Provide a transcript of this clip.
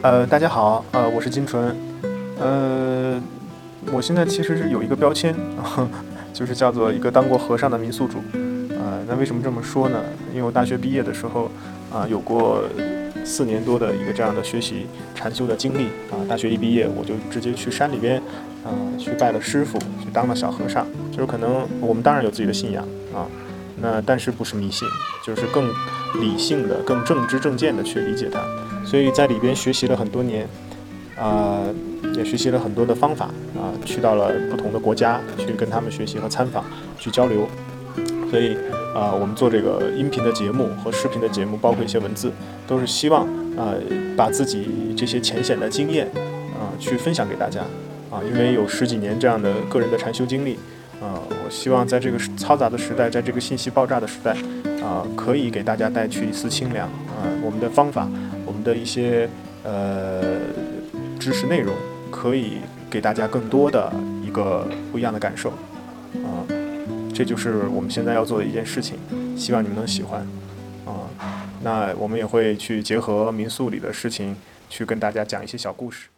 呃，大家好，呃，我是金纯，呃，我现在其实是有一个标签，就是叫做一个当过和尚的民宿主，呃，那为什么这么说呢？因为我大学毕业的时候，啊，有过四年多的一个这样的学习禅修的经历，啊，大学一毕业我就直接去山里边，啊，去拜了师傅，去当了小和尚，就是可能我们当然有自己的信仰，啊。那但是不是迷信，就是更理性的、更正知正见的去理解它。所以在里边学习了很多年，啊，也学习了很多的方法啊，去到了不同的国家去跟他们学习和参访，去交流。所以啊，我们做这个音频的节目和视频的节目，包括一些文字，都是希望啊，把自己这些浅显的经验啊，去分享给大家啊，因为有十几年这样的个人的禅修经历。呃，我希望在这个嘈杂的时代，在这个信息爆炸的时代，啊，可以给大家带去一丝清凉。啊，我们的方法，我们的一些呃知识内容，可以给大家更多的一个不一样的感受。啊，这就是我们现在要做的一件事情，希望你们能喜欢。啊，那我们也会去结合民宿里的事情，去跟大家讲一些小故事。